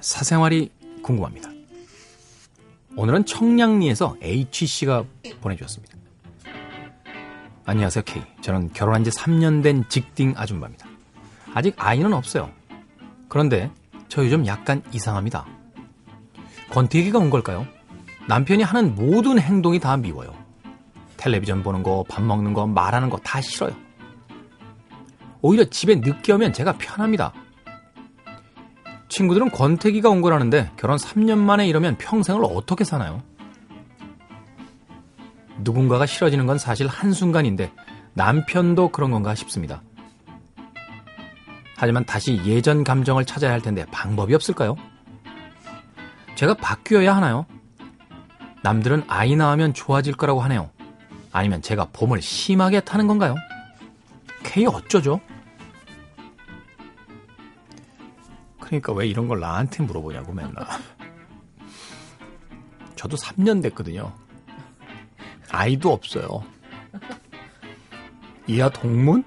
생활이 궁금합니다. 오늘은 청량리에서 H씨가 보내주셨습니다. 안녕하세요, K. 저는 결혼한 지 3년 된 직딩 아줌마입니다. 아직 아이는 없어요. 그런데 저 요즘 약간 이상합니다. 권태기가 온 걸까요? 남편이 하는 모든 행동이 다 미워요. 텔레비전 보는 거, 밥 먹는 거, 말하는 거 다 싫어요. 오히려 집에 늦게 오면 제가 편합니다. 친구들은 권태기가 온 거라는데 결혼 3년 만에 이러면 평생을 어떻게 사나요? 누군가가 싫어지는 건 사실 한순간인데 남편도 그런 건가 싶습니다. 하지만 다시 예전 감정을 찾아야 할 텐데 방법이 없을까요? 제가 바뀌어야 하나요? 남들은 아이 낳으면 좋아질 거라고 하네요. 아니면 제가 봄을 심하게 타는 건가요? K 어쩌죠? 그러니까 왜 이런 걸 나한테 물어보냐고 맨날. 저도 3년 됐거든요. 아이도 없어요. 이하 동문?